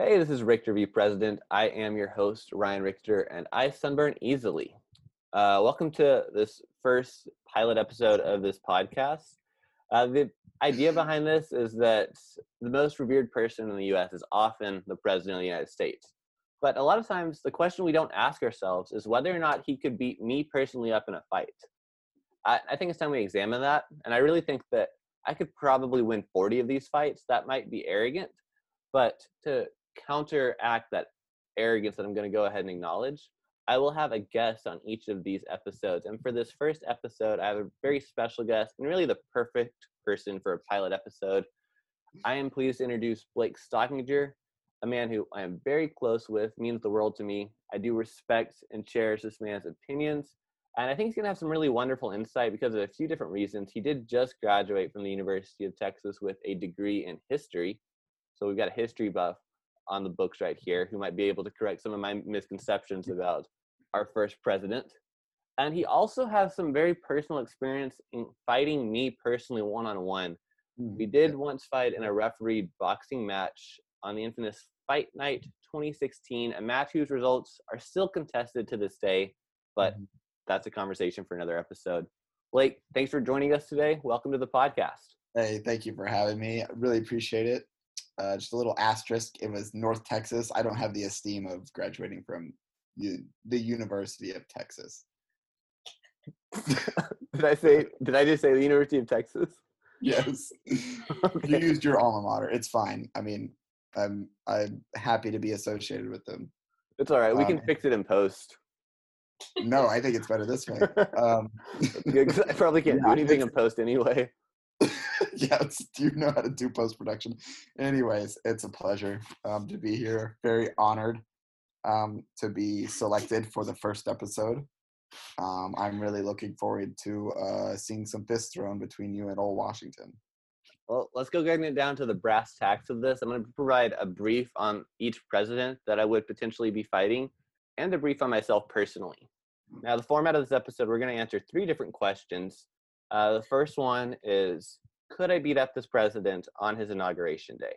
Hey, this is Richter V President. I am your host, Ryan Richter, and I sunburn easily. Uh, welcome to this first pilot episode of this podcast. Uh, the idea behind this is that the most revered person in the US is often the President of the United States. But a lot of times, the question we don't ask ourselves is whether or not he could beat me personally up in a fight. I, I think it's time we examine that. And I really think that I could probably win 40 of these fights. That might be arrogant. But to counteract that arrogance that I'm going to go ahead and acknowledge, I will have a guest on each of these episodes. And for this first episode, I have a very special guest and really the perfect person for a pilot episode. I am pleased to introduce Blake Stockinger, a man who I am very close with, means the world to me. I do respect and cherish this man's opinions. And I think he's going to have some really wonderful insight because of a few different reasons. He did just graduate from the University of Texas with a degree in history. So we've got a history buff on the books right here who might be able to correct some of my misconceptions about our first president. And he also has some very personal experience in fighting me personally one on one. We did once fight in a refereed boxing match on the infamous Fight Night 2016, a match whose results are still contested to this day, but Mm-hmm. that's a conversation for another episode. Blake, thanks for joining us today. Welcome to the podcast. Hey, thank you for having me. I really appreciate it. Uh, just a little asterisk. It was North Texas. I don't have the esteem of graduating from the, the University of Texas. did I say? Did I just say the University of Texas? Yes. You used your alma mater. It's fine. I mean, I'm I'm happy to be associated with them. It's all right. We can Um, fix it in post. No, I think it's better this way. Um, I probably can't do anything in post anyway. yes, do you know how to do post production? Anyways, it's a pleasure um, to be here. Very honored um, to be selected for the first episode. Um, I'm really looking forward to uh, seeing some fists thrown between you and old Washington. Well, let's go getting it down to the brass tacks of this. I'm going to provide a brief on each president that I would potentially be fighting and a brief on myself personally. Now, the format of this episode, we're going to answer three different questions. Uh, the first one is Could I beat up this president on his inauguration day?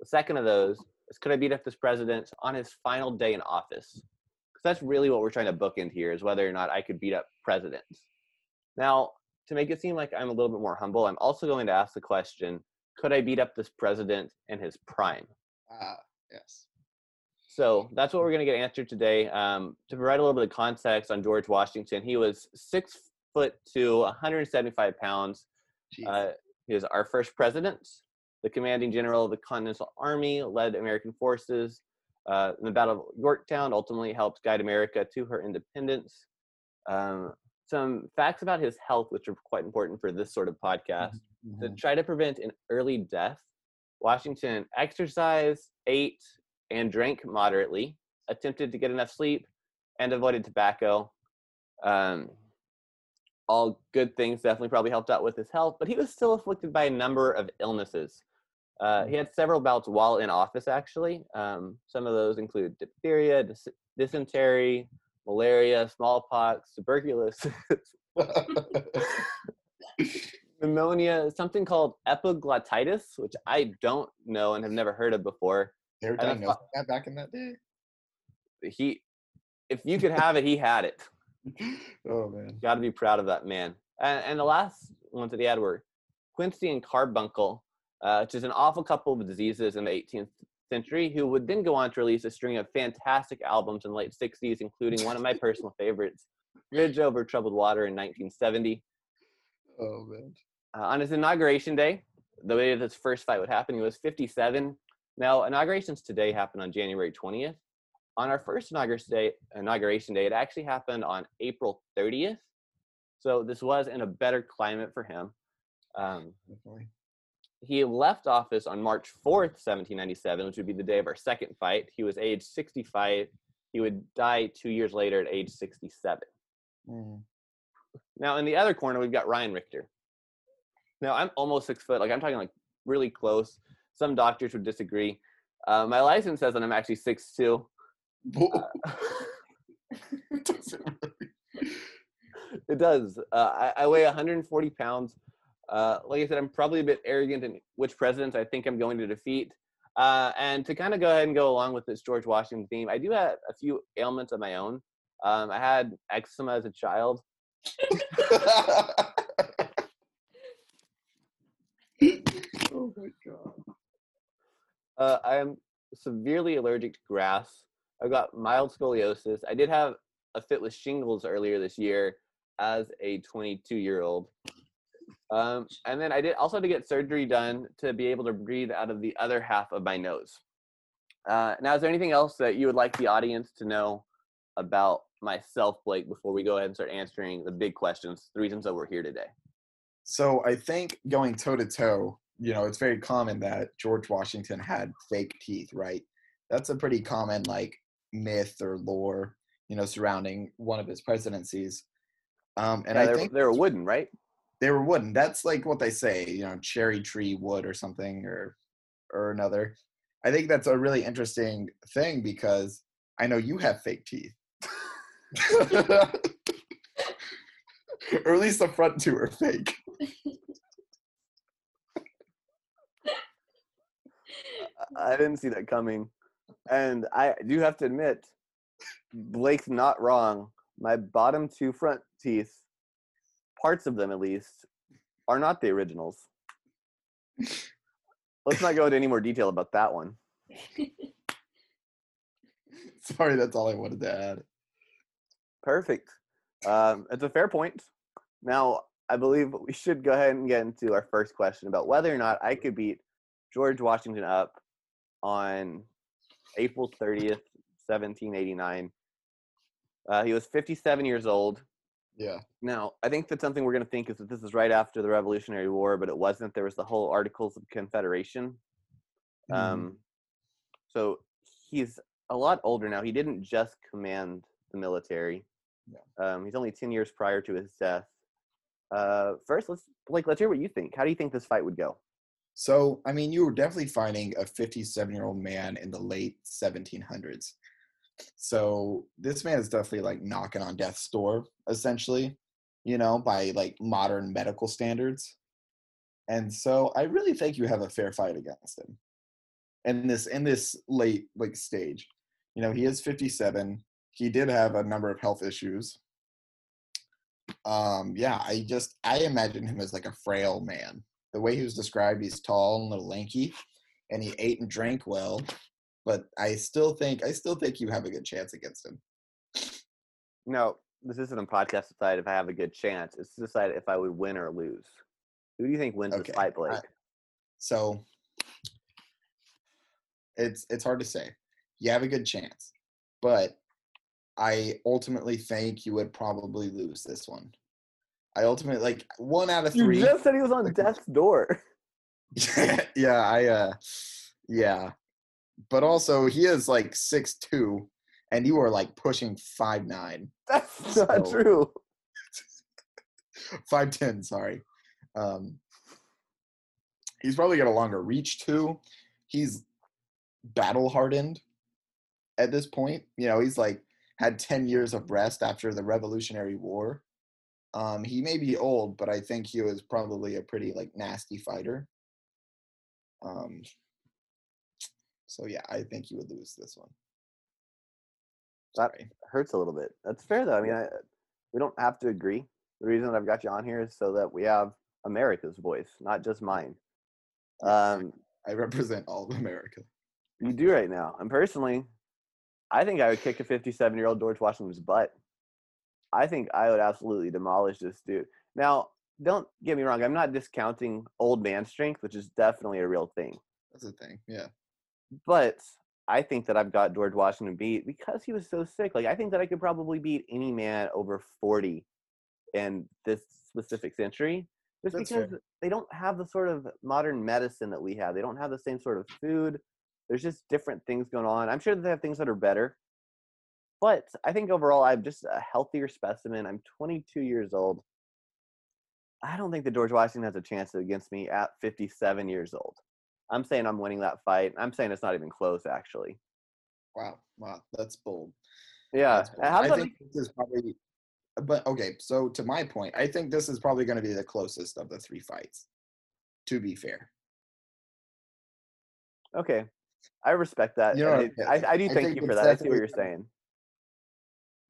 The second of those is Could I beat up this president on his final day in office? Because that's really what we're trying to bookend here is whether or not I could beat up presidents. Now, to make it seem like I'm a little bit more humble, I'm also going to ask the question Could I beat up this president in his prime? Ah, yes. So that's what we're going to get answered today. Um, to provide a little bit of context on George Washington, he was six foot to 175 pounds. Uh, he was our first president, the commanding general of the Continental Army, led American forces uh, in the Battle of Yorktown, ultimately helped guide America to her independence. Um, some facts about his health, which are quite important for this sort of podcast to Mhm. try to prevent an early death, Washington exercised, ate, and drank moderately, attempted to get enough sleep, and avoided tobacco. Um, all good things definitely probably helped out with his health, but he was still afflicted by a number of illnesses. Uh, he had several bouts while in office, actually. Um, some of those include diphtheria, dys- dysentery, malaria, smallpox, tuberculosis, pneumonia, something called epiglottitis, which I don't know and have never heard of before. they were diagnosed that back in that day. He, if you could have it, he had it. Oh man. Got to be proud of that man. And, and the last ones that he had were Quinsy and Carbuncle, uh, which is an awful couple of diseases in the 18th century, who would then go on to release a string of fantastic albums in the late 60s, including one of my personal favorites, Bridge Over Troubled Water in 1970. Oh man. Uh, on his inauguration day, the way this first fight would happen, he was 57. Now, inaugurations today happen on January 20th. On our first inauguration day, inauguration day, it actually happened on April 30th. So this was in a better climate for him. Um, he left office on March 4th, 1797, which would be the day of our second fight. He was age 65. He would die two years later at age 67. Mhm. Now, in the other corner, we've got Ryan Richter. Now, I'm almost six foot. Like, I'm talking like really close. Some doctors would disagree. Uh, my license says that I'm actually six two. Doesn't really- It does. Uh, I, I weigh 140 pounds. Uh, like I said, I'm probably a bit arrogant in which presidents I think I'm going to defeat. Uh, and to kind of go ahead and go along with this George Washington theme, I do have a few ailments of my own. Um, I had eczema as a child. oh my god. Uh, I am severely allergic to grass. I've got mild scoliosis. I did have a fit with shingles earlier this year as a 22 year old. Um, and then I did also to get surgery done to be able to breathe out of the other half of my nose. Uh, now, is there anything else that you would like the audience to know about myself, Blake, before we go ahead and start answering the big questions, the reasons that we're here today? So I think going toe to toe, you know, it's very common that George Washington had fake teeth, right? That's a pretty common like myth or lore, you know, surrounding one of his presidencies. Um, and Yeah, I they're, think they're wooden, right? they were wooden. That's like what they say, you know, cherry tree wood or something or or another. I think that's a really interesting thing because I know you have fake teeth. or at least the front two are fake. I didn't see that coming. And I do have to admit, Blake's not wrong. My bottom two front teeth, parts of them at least, are not the originals. Let's not go into any more detail about that one. Sorry, that's all I wanted to add. Perfect. Um, it's a fair point. Now, I believe we should go ahead and get into our first question about whether or not I could beat George Washington up on April 30th, 1789. Uh, he was 57 years old. Yeah. Now, I think that something we're going to think is that this is right after the Revolutionary War, but it wasn't. There was the whole Articles of Confederation. Mm-hmm. Um, so he's a lot older now. He didn't just command the military. Um, he's only 10 years prior to his death. Uh, first, let's Blake. Let's hear what you think. How do you think this fight would go? So, I mean, you were definitely finding a 57 year old man in the late 1700s. So, this man is definitely like knocking on death's door, essentially, you know, by like modern medical standards. And so, I really think you have a fair fight against him. In this in this late like stage, you know, he is 57. He did have a number of health issues. Um, yeah, I just I imagine him as like a frail man the way he was described, he's tall and a little lanky, and he ate and drank well. But I still think I still think you have a good chance against him. No, this isn't a podcast to decide if I have a good chance. It's to decide if I would win or lose. Who do you think wins Okay, this fight, Blake? So it's it's hard to say. You have a good chance, but I ultimately think you would probably lose this one. I ultimately like one out of three. you just said he was on death's door. yeah, I uh yeah. But also he is like six two and you are like pushing five nine. That's not true. Five ten, sorry. Um he's probably got a longer reach too. He's battle hardened at this point. You know, he's like had 10 years of rest after the Revolutionary War. Um, he may be old, but I think he was probably a pretty like nasty fighter. Um, so yeah, I think he would lose this one. That Sorry. hurts a little bit. That's fair though. I mean, I, we don't have to agree. The reason that I've got you on here is so that we have America's voice, not just mine. Um, I represent all of America. you do right now. And personally, I think I would kick a 57 year old George Washington's butt. I think I would absolutely demolish this dude. Now, don't get me wrong. I'm not discounting old man strength, which is definitely a real thing. That's the thing. Yeah. But I think that I've got George Washington beat because he was so sick. Like I think that I could probably beat any man over 40 in this specific century. Just That's because fair. they don't have the sort of modern medicine that we have. They don't have the same sort of food. There's just different things going on. I'm sure that they have things that are better. But I think overall I'm just a healthier specimen. I'm 22 years old. I don't think that George Washington has a chance against me at 57 years old. I'm saying I'm winning that fight. I'm saying it's not even close, actually. Wow. Wow. That's bold. Yeah. That's bold. I think this is probably but okay, so to my point, I think this is probably going to be the closest of the three fights. To be fair. okay? I respect that. You know I'm I, I do I thank you for that. I see what you're saying.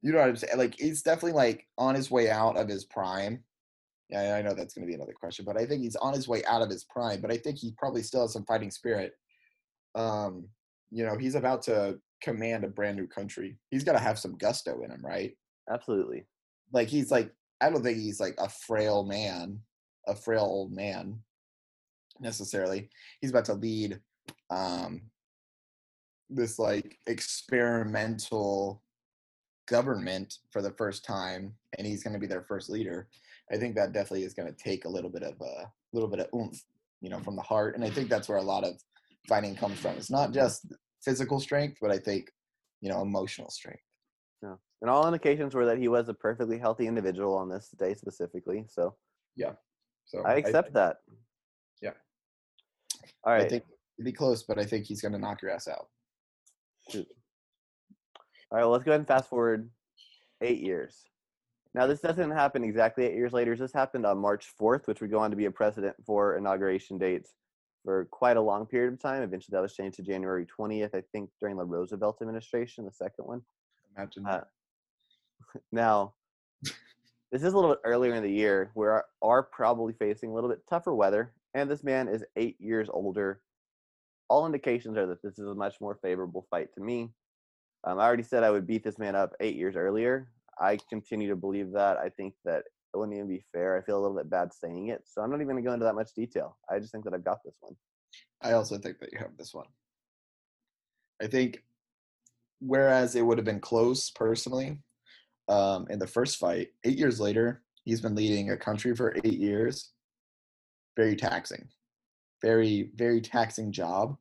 You know what I'm saying? Like he's definitely like on his way out of his prime. Yeah, I know that's going to be another question, but I think he's on his way out of his prime. But I think he probably still has some fighting spirit. Um, you know, he's about to command a brand new country. He's got to have some gusto in him, right? Absolutely. Like he's like, I don't think he's like a frail man, a frail old man, necessarily. He's about to lead um, this like experimental government for the first time, and he's going to be their first leader. I think that definitely is going to take a little bit of a little bit of oomph, you know, from the heart, and I think that's where a lot of fighting comes from. It's not just physical strength, but I think you know emotional strength. yeah And all indications were that he was a perfectly healthy individual on this day specifically. So yeah So I accept that. Yeah. All right. I think it'd be close, but I think he's going to knock your ass out. All right, well, let's go ahead and fast forward eight years. Now, this doesn't happen exactly eight years later. This happened on March 4th, which would go on to be a precedent for inauguration dates for quite a long period of time. Eventually, that was changed to January 20th, I think, during the Roosevelt administration, the second one. Imagine Uh, Now, this is a little bit earlier in the year. We are, are probably facing a little bit tougher weather, and this man is eight years older. All indications are that this is a much more favorable fight to me. Um, I already said I would beat this man up eight years earlier. I continue to believe that. I think that it wouldn't even be fair. I feel a little bit bad saying it, so I'm not even going to go into that much detail. I just think that I've got this one. I also think that you have this one. I think, whereas it would have been close personally um, in the first fight, eight years later, he's been leading a country for eight years. Very taxing, very, very taxing job.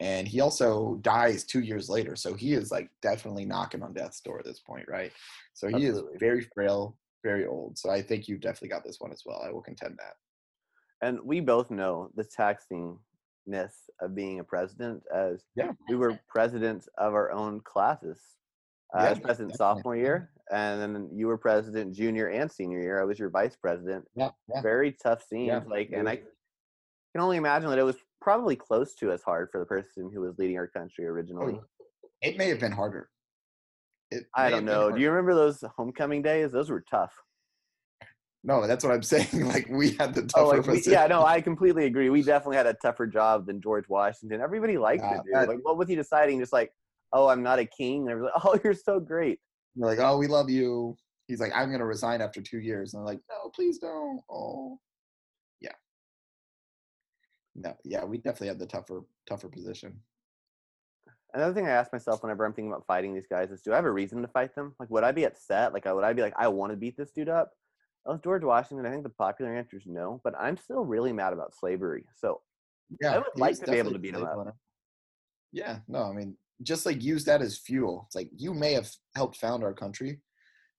And he also dies two years later. So he is like definitely knocking on death's door at this point, right? So he is very frail, very old. So I think you definitely got this one as well. I will contend that. And we both know the taxingness of being a president, as Yeah. we were presidents of our own classes. Uh, Yeah, president sophomore year, and then you were president junior and senior year. I was your vice president. Yeah. yeah. Very tough scenes, Yeah, like, and I can only imagine that it was probably close to as hard for the person who was leading our country originally. It may have been harder. It I don't know. Do you remember those homecoming days? Those were tough. No, that's what I'm saying. Like we had the Oh, tougher like we, yeah, no, I completely agree. We definitely had a tougher job than George Washington. Everybody liked Yeah, it, dude. that- like, what was he deciding? Just like, oh, I'm not a king. And everyone's like, oh, you're so great. We're like, oh, we love you. He's like, I'm gonna resign after two years. And I'm like, no, please don't. Oh. No, yeah, we definitely had the tougher, tougher position. Another thing I ask myself whenever I'm thinking about fighting these guys is, do I have a reason to fight them? Like, would I be upset? Like, would I be like, I want to beat this dude up? Oh, it's George Washington. I think the popular answer is no, but I'm still really mad about slavery. So Yeah, I would like to be able to beat him up. owner. Yeah, no, I mean, just like use that as fuel. It's like you may have helped found our country,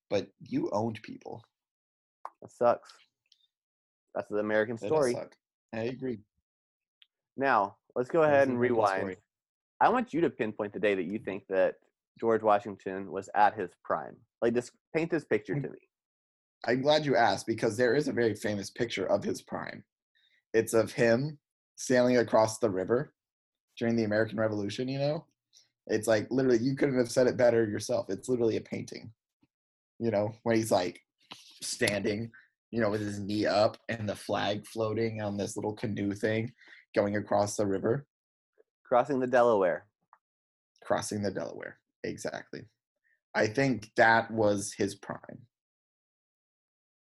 but you owned people. that sucks. That's the American story. I agree. Now, let's go ahead and rewind. I want you to pinpoint the day that you think that George Washington was at his prime. Like, just paint this picture to me. I'm glad you asked because there is a very famous picture of his prime. It's of him sailing across the river during the American Revolution, you know? It's like literally, you couldn't have said it better yourself. It's literally a painting, you know, when he's like standing, you know, with his knee up and the flag floating on this little canoe thing going across the river, Crossing the Delaware. crossing the Delaware. Exactly. I think that was his prime.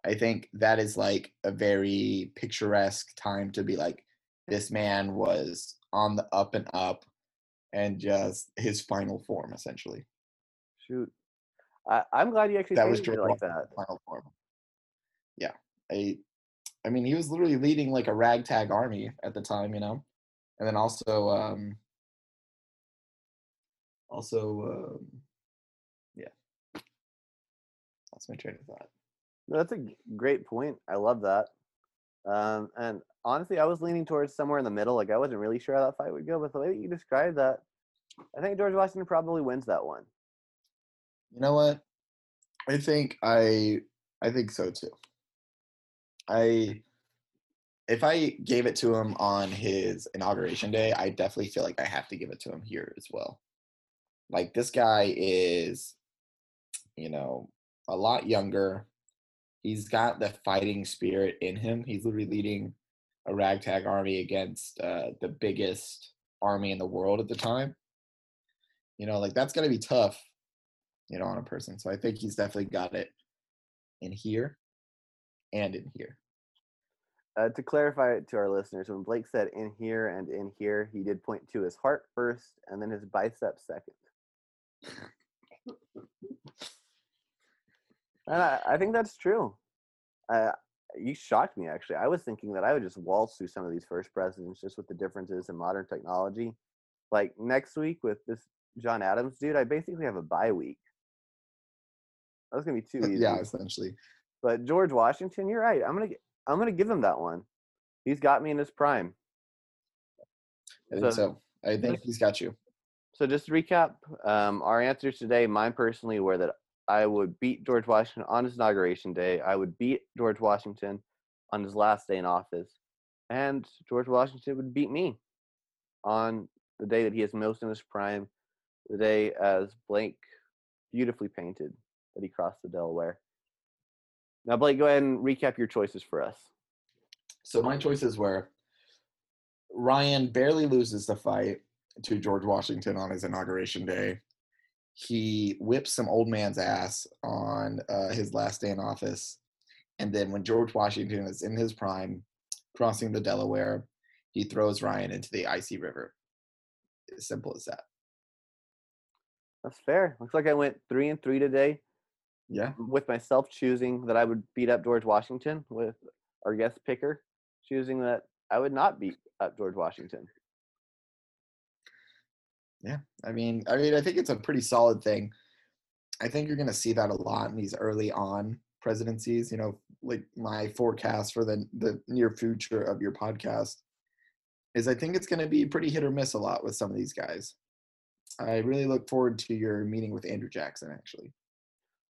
I think that is like a very picturesque time to be like, this man was on the up and up and just his final form, essentially. Shoot. I, I'm glad you actually That was it like that. final form. Yeah. I, I mean, he was literally leading like a ragtag army at the time, you know? And then also, um, also, um, yeah. That's my train of thought. That's a great point. I love that. Um, and honestly, I was leaning towards somewhere in the middle. Like I wasn't really sure how that fight would go, but the way that you described that, I think George Washington probably wins that one. You know what? I think I I think so too. I if I gave it to him on his inauguration day, I definitely feel like I have to give it to him here as well. Like this guy is, you know, a lot younger. He's got the fighting spirit in him. He's literally leading a ragtag army against uh, the biggest army in the world at the time. You know, like that's gonna be tough, you know, on a person. So I think he's definitely got it in here and in here. Uh, to clarify it to our listeners, when Blake said in here and in here, he did point to his heart first and then his bicep second. and I, I think that's true. Uh, you shocked me actually. I was thinking that I would just waltz through some of these first presidents just with the differences in modern technology. Like next week with this John Adams dude, I basically have a bye week. That's gonna be too easy. yeah, essentially. But George Washington, you're right. I'm gonna I'm gonna give him that one. He's got me in his prime. I think so. so. I think he's got you. So just to recap, um, our answers today, mine personally, were that I would beat George Washington on his inauguration day. I would beat George Washington on his last day in office, and George Washington would beat me on the day that he is most in his prime, the day as Blake beautifully painted that he crossed the Delaware. Now, Blake, go ahead and recap your choices for us. So my choices were Ryan barely loses the fight to George Washington on his inauguration day. He whips some old man's ass on uh, his last day in office. And then when George Washington is in his prime, crossing the Delaware, he throws Ryan into the icy river. As simple as that. That's fair. Looks like I went three and three today. Yeah. With myself choosing that I would beat up George Washington, with our guest picker choosing that I would not beat up George Washington. Yeah, I mean, I mean, I think it's a pretty solid thing. I think you're going to see that a lot in these early on presidencies. You know, like my forecast for the the near future of your podcast is I think it's going to be pretty hit or miss a lot with some of these guys. I really look forward to your meeting with Andrew Jackson, actually.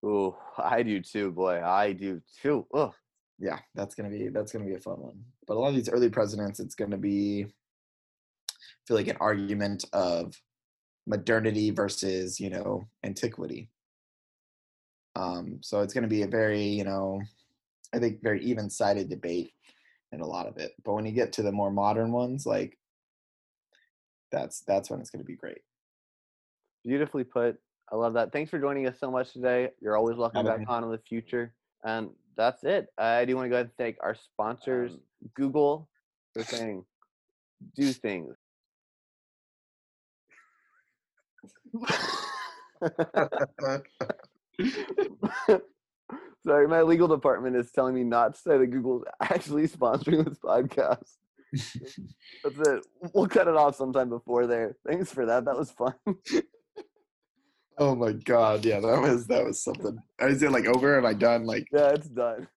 Oh, I do too, boy. I do too. Oh, yeah, that's gonna be that's gonna be a fun one. But a lot of these early presidents, it's gonna be I feel like an argument of modernity versus you know antiquity um so it's going to be a very you know i think very even sided debate in a lot of it but when you get to the more modern ones like that's that's when it's going to be great beautifully put i love that thanks for joining us so much today you're always welcome back on in the future and that's it i do want to go ahead and thank our sponsors um, google for saying do things Sorry, my legal department is telling me not to say that Google's actually sponsoring this podcast. That's it. We'll cut it off sometime before there. Thanks for that. That was fun. Oh my god, yeah, that was that was something. Is it like over? Am I done? Like Yeah, it's done.